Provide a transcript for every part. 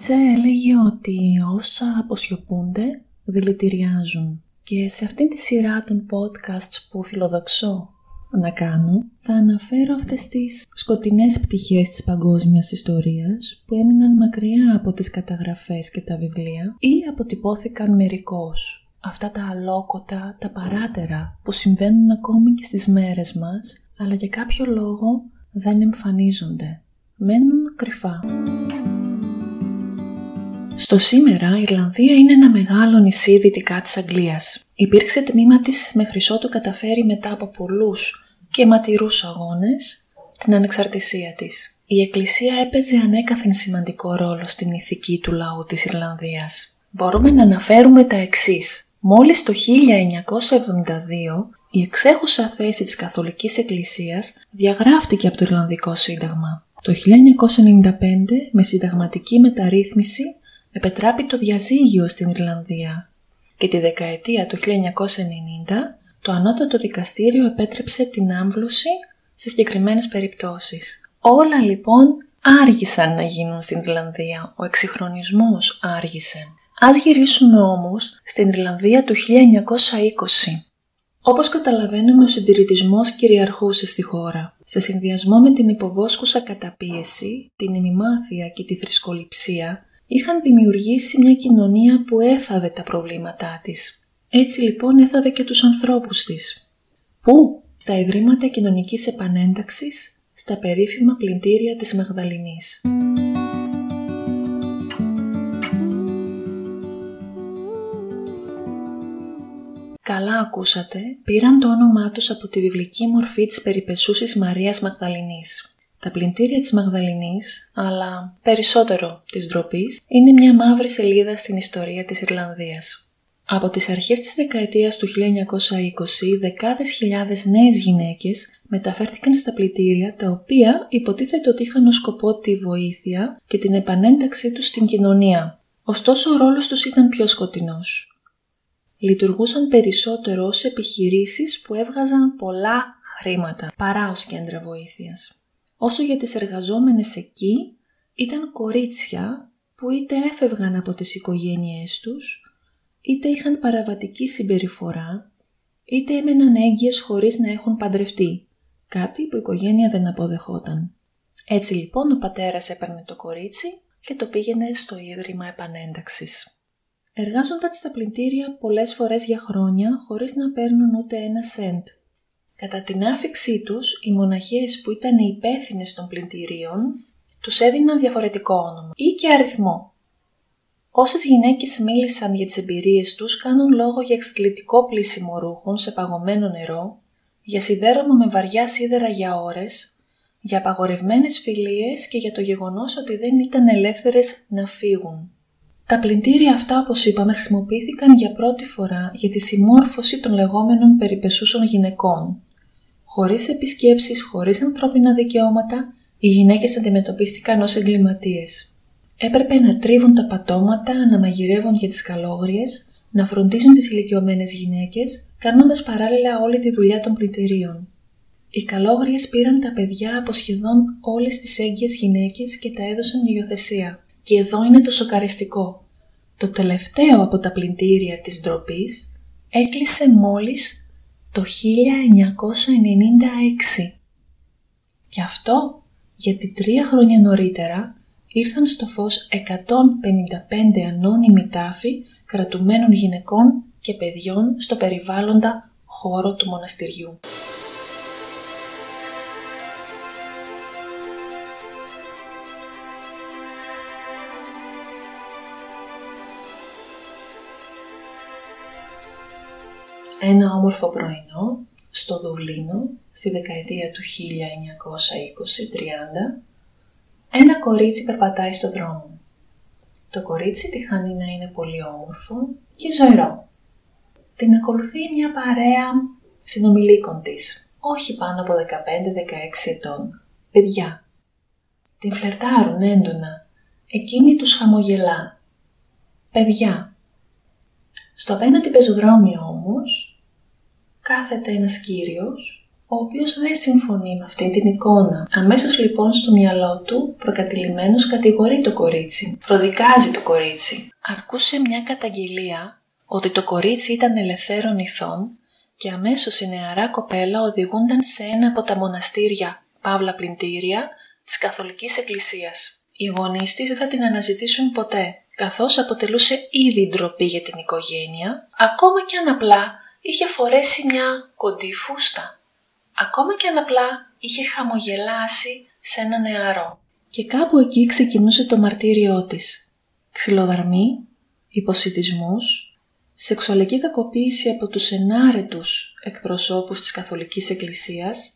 Ο Νίτσε έλεγε ότι όσα αποσιωπούνται δηλητηριάζουν και σε αυτήν τη σειρά των podcasts που φιλοδοξώ να κάνω θα αναφέρω αυτές τις σκοτεινές πτυχές της παγκόσμιας ιστορίας που έμειναν μακριά από τις καταγραφές και τα βιβλία ή αποτυπώθηκαν μερικώς. Αυτά τα αλόκοτα, τα παράτερα που συμβαίνουν ακόμη και στις μέρες μας αλλά για κάποιο λόγο δεν εμφανίζονται. Μένουν κρυφά. Στο σήμερα η Ιρλανδία είναι ένα μεγάλο νησί δυτικά της Αγγλίας. Υπήρξε τμήμα της μέχρι ότου καταφέρει μετά από πολλούς και ματηρούς αγώνες την ανεξαρτησία της. Η Εκκλησία έπαιζε ανέκαθεν σημαντικό ρόλο στην ηθική του λαού της Ιρλανδίας. Μπορούμε να αναφέρουμε τα εξής. Μόλις το 1972 η εξέχουσα θέση της Καθολικής Εκκλησίας διαγράφτηκε από το Ιρλανδικό Σύνταγμα. Το 1995 με συνταγματική μεταρρύθμιση επετράπη το διαζύγιο στην Ιρλανδία και τη δεκαετία του 1990 το ανώτατο δικαστήριο επέτρεψε την άμβλωση σε συγκεκριμένες περιπτώσεις. Όλα λοιπόν άργησαν να γίνουν στην Ιρλανδία, ο εξυγχρονισμός άργησε. Ας γυρίσουμε όμως στην Ιρλανδία του 1920. Όπως καταλαβαίνουμε ο συντηρητισμός κυριαρχούσε στη χώρα. Σε συνδυασμό με την υποβόσκουσα καταπίεση, την ημιμάθεια και τη θρησκοληψία, είχαν δημιουργήσει μια κοινωνία που έφαβε τα προβλήματά της. Έτσι λοιπόν έφαβε και τους ανθρώπους της. Πού; Στα Ιδρύματα Κοινωνικής Επανένταξης, στα περίφημα πλυντήρια της Μαγδαληνής. Καλά ακούσατε, πήραν το όνομά τους από τη βιβλική μορφή της περιπεσούσης Μαρίας Μαγδαληνής. Τα πλυντήρια της Μαγδαληνής, αλλά περισσότερο της ντροπής, είναι μια μαύρη σελίδα στην ιστορία της Ιρλανδίας. Από τις αρχές της δεκαετίας του 1920, δεκάδες χιλιάδες νέες γυναίκες μεταφέρθηκαν στα πλυντήρια τα οποία υποτίθεται ότι είχαν ως σκοπό τη βοήθεια και την επανένταξή τους στην κοινωνία. Ωστόσο ο ρόλος τους ήταν πιο σκοτεινός. Λειτουργούσαν περισσότερο ως επιχειρήσεις που έβγαζαν πολλά χρήματα παρά ως κέντρα βοήθειας όσο για τις εργαζόμενες εκεί ήταν κορίτσια που είτε έφευγαν από τις οικογένειές τους, είτε είχαν παραβατική συμπεριφορά, είτε έμεναν έγκυες χωρίς να έχουν παντρευτεί, κάτι που η οικογένεια δεν αποδεχόταν. Έτσι λοιπόν ο πατέρας έπαιρνε το κορίτσι και το πήγαινε στο Ίδρυμα Επανένταξης. Εργάζονταν στα πλυντήρια πολλές φορές για χρόνια χωρίς να παίρνουν ούτε ένα σέντ. Κατά την άφηξή τους, οι μοναχές που ήταν υπεύθυνες των πλυντηρίων τους έδιναν διαφορετικό όνομα ή και αριθμό. Όσες γυναίκες μίλησαν για τις εμπειρίες τους κάνουν λόγο για εξκλητικό πλήσιμο ρούχων σε παγωμένο νερό, για σιδέρωμα με βαριά σίδερα για ώρες, για απαγορευμένες φιλίες και για το γεγονός ότι δεν ήταν ελεύθερες να φύγουν. Τα πλυντήρια αυτά, όπως είπαμε, χρησιμοποιήθηκαν για πρώτη φορά για τη συμμόρφωση των λεγόμενων περιπεσούσων γυναικών, Χωρίς επισκέψεις, χωρίς ανθρώπινα δικαιώματα, οι γυναίκες αντιμετωπίστηκαν ως εγκληματίες. Έπρεπε να τρίβουν τα πατώματα, να μαγειρεύουν για τις καλόγριες, να φροντίζουν τις ηλικιωμένες γυναίκες, κάνοντας παράλληλα όλη τη δουλειά των πλητερίων. Οι καλόγριες πήραν τα παιδιά από σχεδόν όλες τις έγκυες γυναίκες και τα έδωσαν για υιοθεσία. Και εδώ είναι το σοκαριστικό. Το τελευταίο από τα πλυντήρια της ντροπής έκλεισε μόλις το 1996. Και αυτό γιατί τρία χρόνια νωρίτερα ήρθαν στο φως 155 ανώνυμοι τάφοι κρατουμένων γυναικών και παιδιών στο περιβάλλοντα χώρο του μοναστηριού. Ένα όμορφο πρωινό στο Δουβλίνο στη δεκαετία του 1920-30 ένα κορίτσι περπατάει στο δρόμο. Το κορίτσι τυχάνει να είναι πολύ όμορφο και ζωηρό. Την ακολουθεί μια παρέα συνομιλίκων της, όχι πάνω από 15-16 ετών, παιδιά. Την φλερτάρουν έντονα, εκείνη τους χαμογελά. Παιδιά. Στο απέναντι πεζοδρόμιο όμως κάθεται ένας κύριος, ο οποίος δεν συμφωνεί με αυτή την εικόνα. Αμέσως λοιπόν στο μυαλό του, προκατηλημένος κατηγορεί το κορίτσι, προδικάζει το κορίτσι. Αρκούσε μια καταγγελία ότι το κορίτσι ήταν ελευθέρων ηθών και αμέσως η νεαρά κοπέλα οδηγούνταν σε ένα από τα μοναστήρια, παύλα πλυντήρια, της Καθολικής Εκκλησίας. Οι γονείς της δεν θα την αναζητήσουν ποτέ, καθώς αποτελούσε ήδη ντροπή για την οικογένεια, ακόμα και αν απλά είχε φορέσει μια κοντή φούστα. Ακόμα και αν απλά είχε χαμογελάσει σε ένα νεαρό. Και κάπου εκεί ξεκινούσε το μαρτύριό της. Ξυλοδαρμή, υποσυτισμούς, σεξουαλική κακοποίηση από τους ενάρετους εκπροσώπους της Καθολικής Εκκλησίας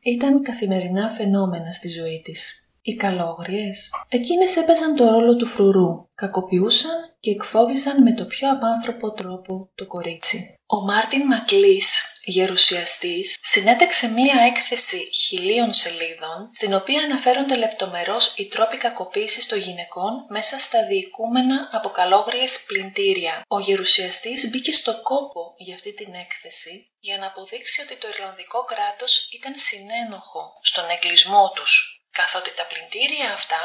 ήταν καθημερινά φαινόμενα στη ζωή της. Οι καλόγριες, εκείνες έπαιζαν το ρόλο του φρουρού, κακοποιούσαν και εκφόβιζαν με το πιο απάνθρωπο τρόπο το κορίτσι. Ο Μάρτιν Μακλής, γερουσιαστής, συνέταξε μία έκθεση χιλίων σελίδων, στην οποία αναφέρονται λεπτομερώς οι τρόποι κακοποίησης των γυναικών μέσα στα διοικούμενα από καλόγριες πλυντήρια. Ο γερουσιαστής μπήκε στο κόπο για αυτή την έκθεση για να αποδείξει ότι το Ιρλανδικό κράτος ήταν συνένοχο στον εγκλισμό τους καθότι τα πλυντήρια αυτά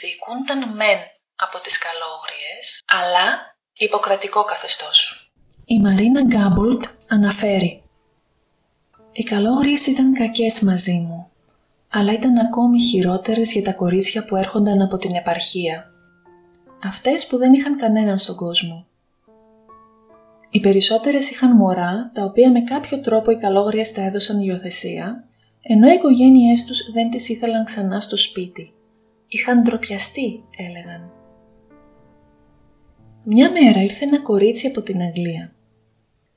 διοικούνταν μεν από τις καλόγριες, αλλά υποκρατικό καθεστώς. Η Μαρίνα Γκάμπολτ αναφέρει «Οι καλόγριες ήταν κακές μαζί μου, αλλά ήταν ακόμη χειρότερες για τα κορίτσια που έρχονταν από την επαρχία. Αυτές που δεν είχαν κανέναν στον κόσμο. Οι περισσότερες είχαν μωρά, τα οποία με κάποιο τρόπο οι καλόγριες τα έδωσαν υιοθεσία ενώ οι οικογένειές τους δεν τις ήθελαν ξανά στο σπίτι. Είχαν ντροπιαστεί, έλεγαν. Μια μέρα ήρθε ένα κορίτσι από την Αγγλία.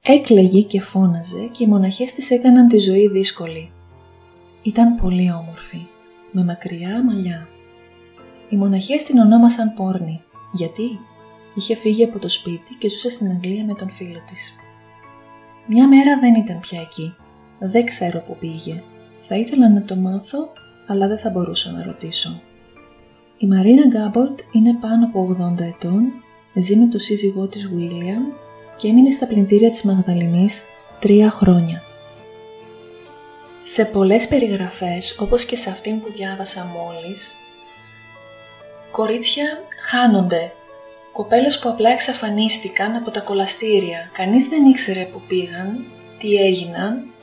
Έκλαιγε και φώναζε και οι μοναχές της έκαναν τη ζωή δύσκολη. Ήταν πολύ όμορφη, με μακριά μαλλιά. Οι μοναχές την ονόμασαν Πόρνη, γιατί είχε φύγει από το σπίτι και ζούσε στην Αγγλία με τον φίλο της. Μια μέρα δεν ήταν πια εκεί. Δεν ξέρω που πήγε θα ήθελα να το μάθω, αλλά δεν θα μπορούσα να ρωτήσω. Η Μαρίνα Γκάμπολτ είναι πάνω από 80 ετών, ζει με το σύζυγό της Βίλιαμ και έμεινε στα πλυντήρια της Μαγδαληνής τρία χρόνια. Σε πολλές περιγραφές, όπως και σε αυτήν που διάβασα μόλις, κορίτσια χάνονται. Κοπέλες που απλά εξαφανίστηκαν από τα κολαστήρια. Κανείς δεν ήξερε που πήγαν, τι έγιναν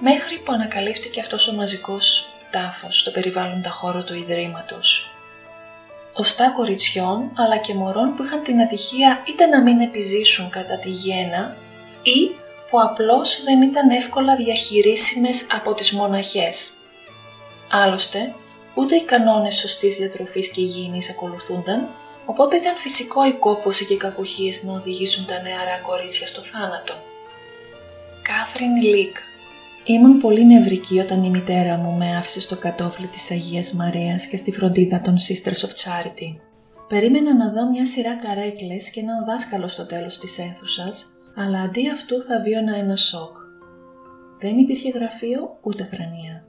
μέχρι που ανακαλύφθηκε αυτός ο μαζικός τάφος στο περιβάλλοντα χώρο του Ιδρύματος. Οστά κοριτσιών αλλά και μωρών που είχαν την ατυχία είτε να μην επιζήσουν κατά τη γέννα ή που απλώς δεν ήταν εύκολα διαχειρίσιμες από τις μοναχές. Άλλωστε, ούτε οι κανόνες σωστής διατροφής και υγιεινής ακολουθούνταν, οπότε ήταν φυσικό η κόπωση και οι κακοχίες να οδηγήσουν τα νεαρά κορίτσια στο θάνατο. Κάθριν Λίκ Ήμουν πολύ νευρική όταν η μητέρα μου με άφησε στο κατόφλι της Αγίας Μαρίας και στη φροντίδα των Sisters of Charity. Περίμενα να δω μια σειρά καρέκλες και έναν δάσκαλο στο τέλος της αίθουσας, αλλά αντί αυτού θα βίωνα ένα σοκ. Δεν υπήρχε γραφείο ούτε χρανία.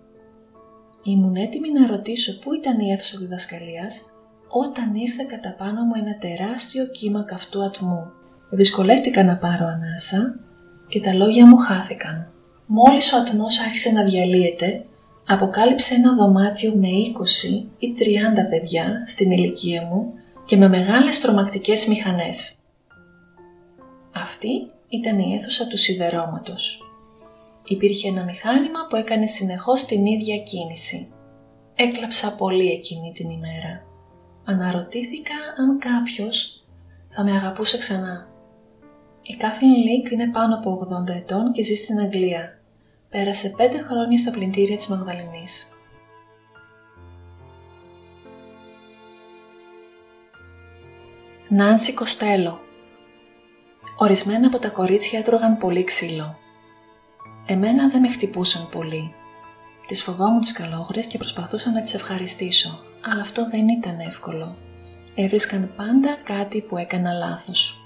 Ήμουν έτοιμη να ρωτήσω πού ήταν η αίθουσα διδασκαλίας όταν ήρθε κατά πάνω μου ένα τεράστιο κύμα καυτού ατμού. Δυσκολεύτηκα να πάρω ανάσα και τα λόγια μου χάθηκαν. Μόλις ο ατμός άρχισε να διαλύεται, αποκάλυψε ένα δωμάτιο με 20 ή 30 παιδιά στην ηλικία μου και με μεγάλες τρομακτικές μηχανές. Αυτή ήταν η αίθουσα του σιδερώματος. Υπήρχε ένα μηχάνημα που έκανε συνεχώς την ίδια κίνηση. Έκλαψα πολύ εκείνη την ημέρα. Αναρωτήθηκα αν κάποιος θα με αγαπούσε ξανά. Η Κάθλιν Λίκ είναι πάνω από 80 ετών και ζει στην Αγγλία Πέρασε πέντε χρόνια στα πλυντήρια της Μαγδαληνής. Νάνση Κοστέλο Ορισμένα από τα κορίτσια έτρωγαν πολύ ξύλο. Εμένα δεν με χτυπούσαν πολύ. Τις φοβόμουν τις καλόγρες και προσπαθούσα να τις ευχαριστήσω, αλλά αυτό δεν ήταν εύκολο. Έβρισκαν πάντα κάτι που έκανα λάθος.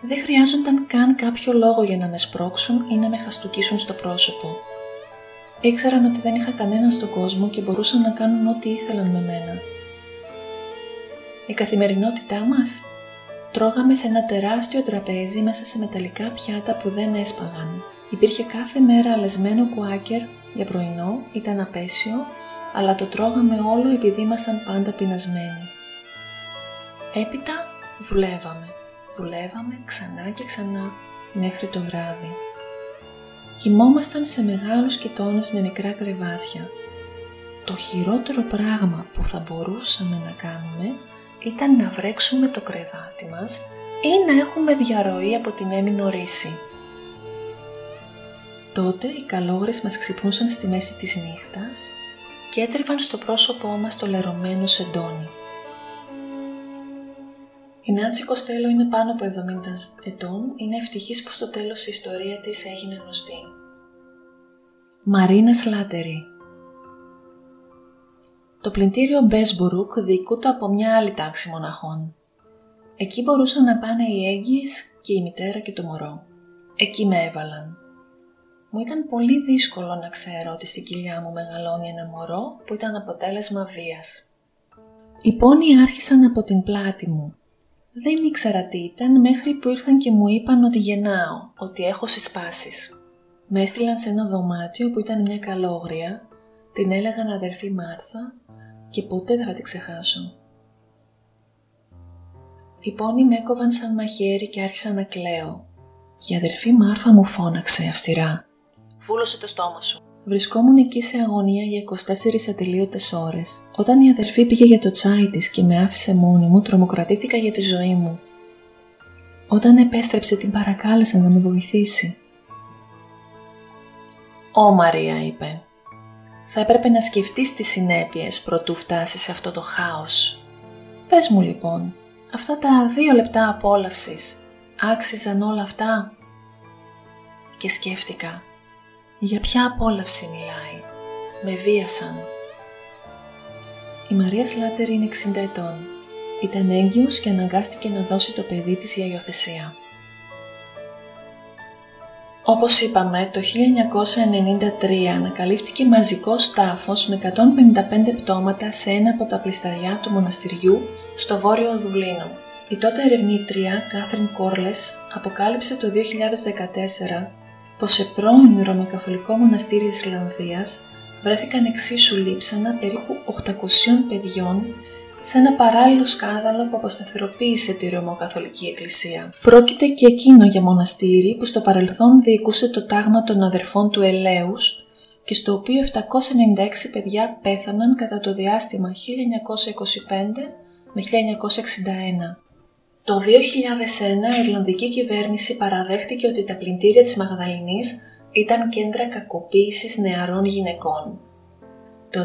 Δεν χρειάζονταν καν κάποιο λόγο για να με σπρώξουν ή να με χαστούκίσουν στο πρόσωπο. Ήξεραν ότι δεν είχα κανέναν στον κόσμο και μπορούσαν να κάνουν ό,τι ήθελαν με μένα. Η καθημερινότητά μας; Τρώγαμε σε ένα τεράστιο τραπέζι μέσα σε μεταλλικά πιάτα που δεν έσπαγαν. Υπήρχε κάθε μέρα αλεσμένο κουάκερ για πρωινό, ήταν απέσιο, αλλά το τρώγαμε όλο επειδή ήμασταν πάντα πεινασμένοι. Έπειτα δουλεύαμε. Δουλεύαμε ξανά και ξανά μέχρι το βράδυ. Κοιμόμασταν σε μεγάλους κοιτώνες με μικρά κρεβάτια. Το χειρότερο πράγμα που θα μπορούσαμε να κάνουμε ήταν να βρέξουμε το κρεβάτι μας ή να έχουμε διαρροή από την έμεινο ρίση. Τότε οι καλόγρες μας ξυπνούσαν στη μέση της νύχτας και έτριβαν στο πρόσωπό μας το λερωμένο σεντόνι. Η Νάντσι Κοστέλο είναι πάνω από 70 ετών, είναι ευτυχής που στο τέλος η ιστορία της έγινε γνωστή. Μαρίνα Σλάτερη Το πλυντήριο Μπέσμπουρουκ διοικούται από μια άλλη τάξη μοναχών. Εκεί μπορούσαν να πάνε οι έγκυες και η μητέρα και το μωρό. Εκεί με έβαλαν. Μου ήταν πολύ δύσκολο να ξέρω ότι στην κοιλιά μου μεγαλώνει ένα μωρό που ήταν αποτέλεσμα βίας. Οι πόνοι άρχισαν από την πλάτη μου. Δεν ήξερα τι ήταν μέχρι που ήρθαν και μου είπαν ότι γεννάω, ότι έχω συσπάσεις. Με έστειλαν σε ένα δωμάτιο που ήταν μια καλόγρια, την έλεγαν αδερφή Μάρθα και ποτέ δεν θα τη ξεχάσω. Οι πόνοι με έκοβαν σαν μαχαίρι και άρχισα να κλαίω. Και η αδερφή Μάρθα μου φώναξε αυστηρά. Βούλωσε το στόμα σου. Βρισκόμουν εκεί σε αγωνία για 24 ατελείωτες ώρες. Όταν η αδερφή πήγε για το τσάι της και με άφησε μόνη μου, τρομοκρατήθηκα για τη ζωή μου. Όταν επέστρεψε την παρακάλεσα να με βοηθήσει. «Ω Μαρία», είπε, «θα έπρεπε να σκεφτείς τις συνέπειες προτού φτάσεις σε αυτό το χάος. Πες μου λοιπόν, αυτά τα δύο λεπτά απόλαυσης, άξιζαν όλα αυτά» και σκέφτηκα για ποια απόλαυση μιλάει. Με βίασαν. Η Μαρία Σλάτερ είναι 60 ετών. Ήταν έγκυος και αναγκάστηκε να δώσει το παιδί της για υιοθεσία. Όπως είπαμε, το 1993 ανακαλύφθηκε μαζικός τάφος με 155 πτώματα σε ένα από τα πλησταριά του μοναστηριού στο βόρειο Δουβλίνο. Η τότε ερευνήτρια Κάθριν Κόρλες αποκάλυψε το 2014 πως σε πρώην Ρωμακαθολικό μοναστήρι της Ιρλανδίας βρέθηκαν εξίσου λείψανα περίπου 800 παιδιών σε ένα παράλληλο σκάνδαλο που αποσταθεροποίησε τη Ρωμακαθολική Εκκλησία. Πρόκειται και εκείνο για μοναστήρι που στο παρελθόν διοικούσε το τάγμα των αδερφών του Ελέους και στο οποίο 796 παιδιά πέθαναν κατά το διάστημα 1925 με 1961. Το 2001 η Ιρλανδική κυβέρνηση παραδέχτηκε ότι τα πλυντήρια της Μαγδαληνής ήταν κέντρα κακοποίησης νεαρών γυναικών. Το 2011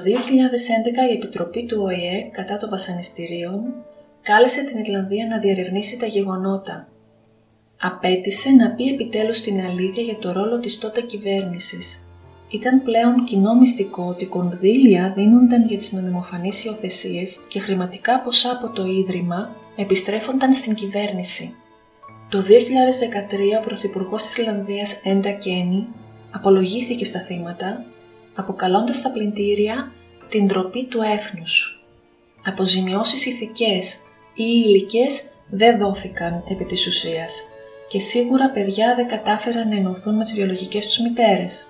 η Επιτροπή του ΟΗΕ κατά των βασανιστήριων κάλεσε την Ιρλανδία να διερευνήσει τα γεγονότα. Απέτησε να πει επιτέλους την αλήθεια για το ρόλο της τότε κυβέρνησης. Ήταν πλέον κοινό μυστικό ότι κονδύλια δίνονταν για τις νομιμοφανείς υιοθεσίες και χρηματικά ποσά από το Ίδρυμα επιστρέφονταν στην κυβέρνηση. Το 2013 ο Πρωθυπουργός της Ιρλανδίας Έντα Κένι απολογήθηκε στα θύματα, αποκαλώντας τα πλυντήρια την ντροπή του έθνους. Αποζημιώσεις ηθικές ή υλικές δεν δόθηκαν επί της ουσίας και σίγουρα παιδιά δεν κατάφεραν να ενωθούν με τις βιολογικές τους μητέρες.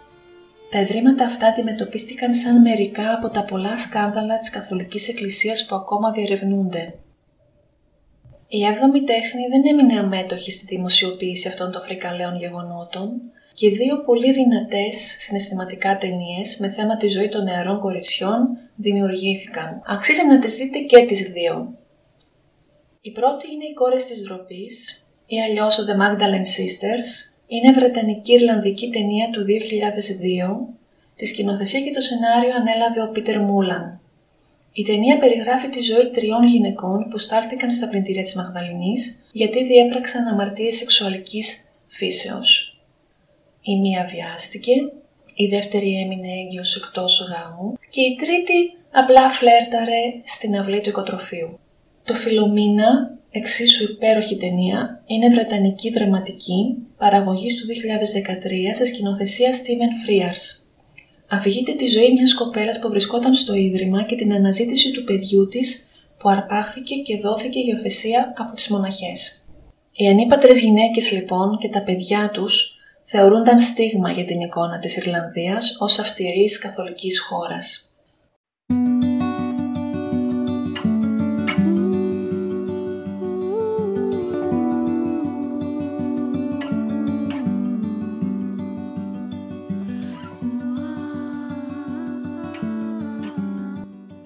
Τα ιδρύματα αυτά αντιμετωπίστηκαν σαν μερικά από τα πολλά σκάνδαλα της Καθολικής Εκκλησίας που ακόμα διερευνούνται. Η έβδομη τέχνη δεν έμεινε αμέτωχη στη δημοσιοποίηση αυτών των φρικαλαίων γεγονότων και δύο πολύ δυνατές συναισθηματικά ταινίες με θέμα τη ζωή των νεαρών κοριτσιών δημιουργήθηκαν. Αξίζει να τις δείτε και τις δύο. Η πρώτη είναι οι κόρες της ντροπής ή αλλιώς The Magdalene Sisters. Είναι βρετανική-ιρλανδική ταινία του 2002. Τη σκηνοθεσία και το σενάριο ανέλαβε ο Πίτερ Μούλαν. Η ταινία περιγράφει τη ζωή τριών γυναικών που στάλθηκαν στα πλυντήρια της Μαγδαληνής γιατί διέπραξαν αμαρτίες σεξουαλικής φύσεως. Η μία βιάστηκε, η δεύτερη έμεινε έγκυος εκτός γάμου και η τρίτη απλά φλέρταρε στην αυλή του οικοτροφείου. Το Φιλομίνα, εξίσου υπέροχη ταινία, είναι βρετανική δραματική παραγωγής του 2013 σε σκηνοθεσία Steven Frears αφηγείται τη ζωή μιας κοπέλας που βρισκόταν στο Ίδρυμα και την αναζήτηση του παιδιού της που αρπάχθηκε και δόθηκε υιοθεσία από τις μοναχές. Οι ανήπατρες γυναίκες λοιπόν και τα παιδιά τους θεωρούνταν στίγμα για την εικόνα της Ιρλανδίας ως αυστηρής καθολικής χώρας.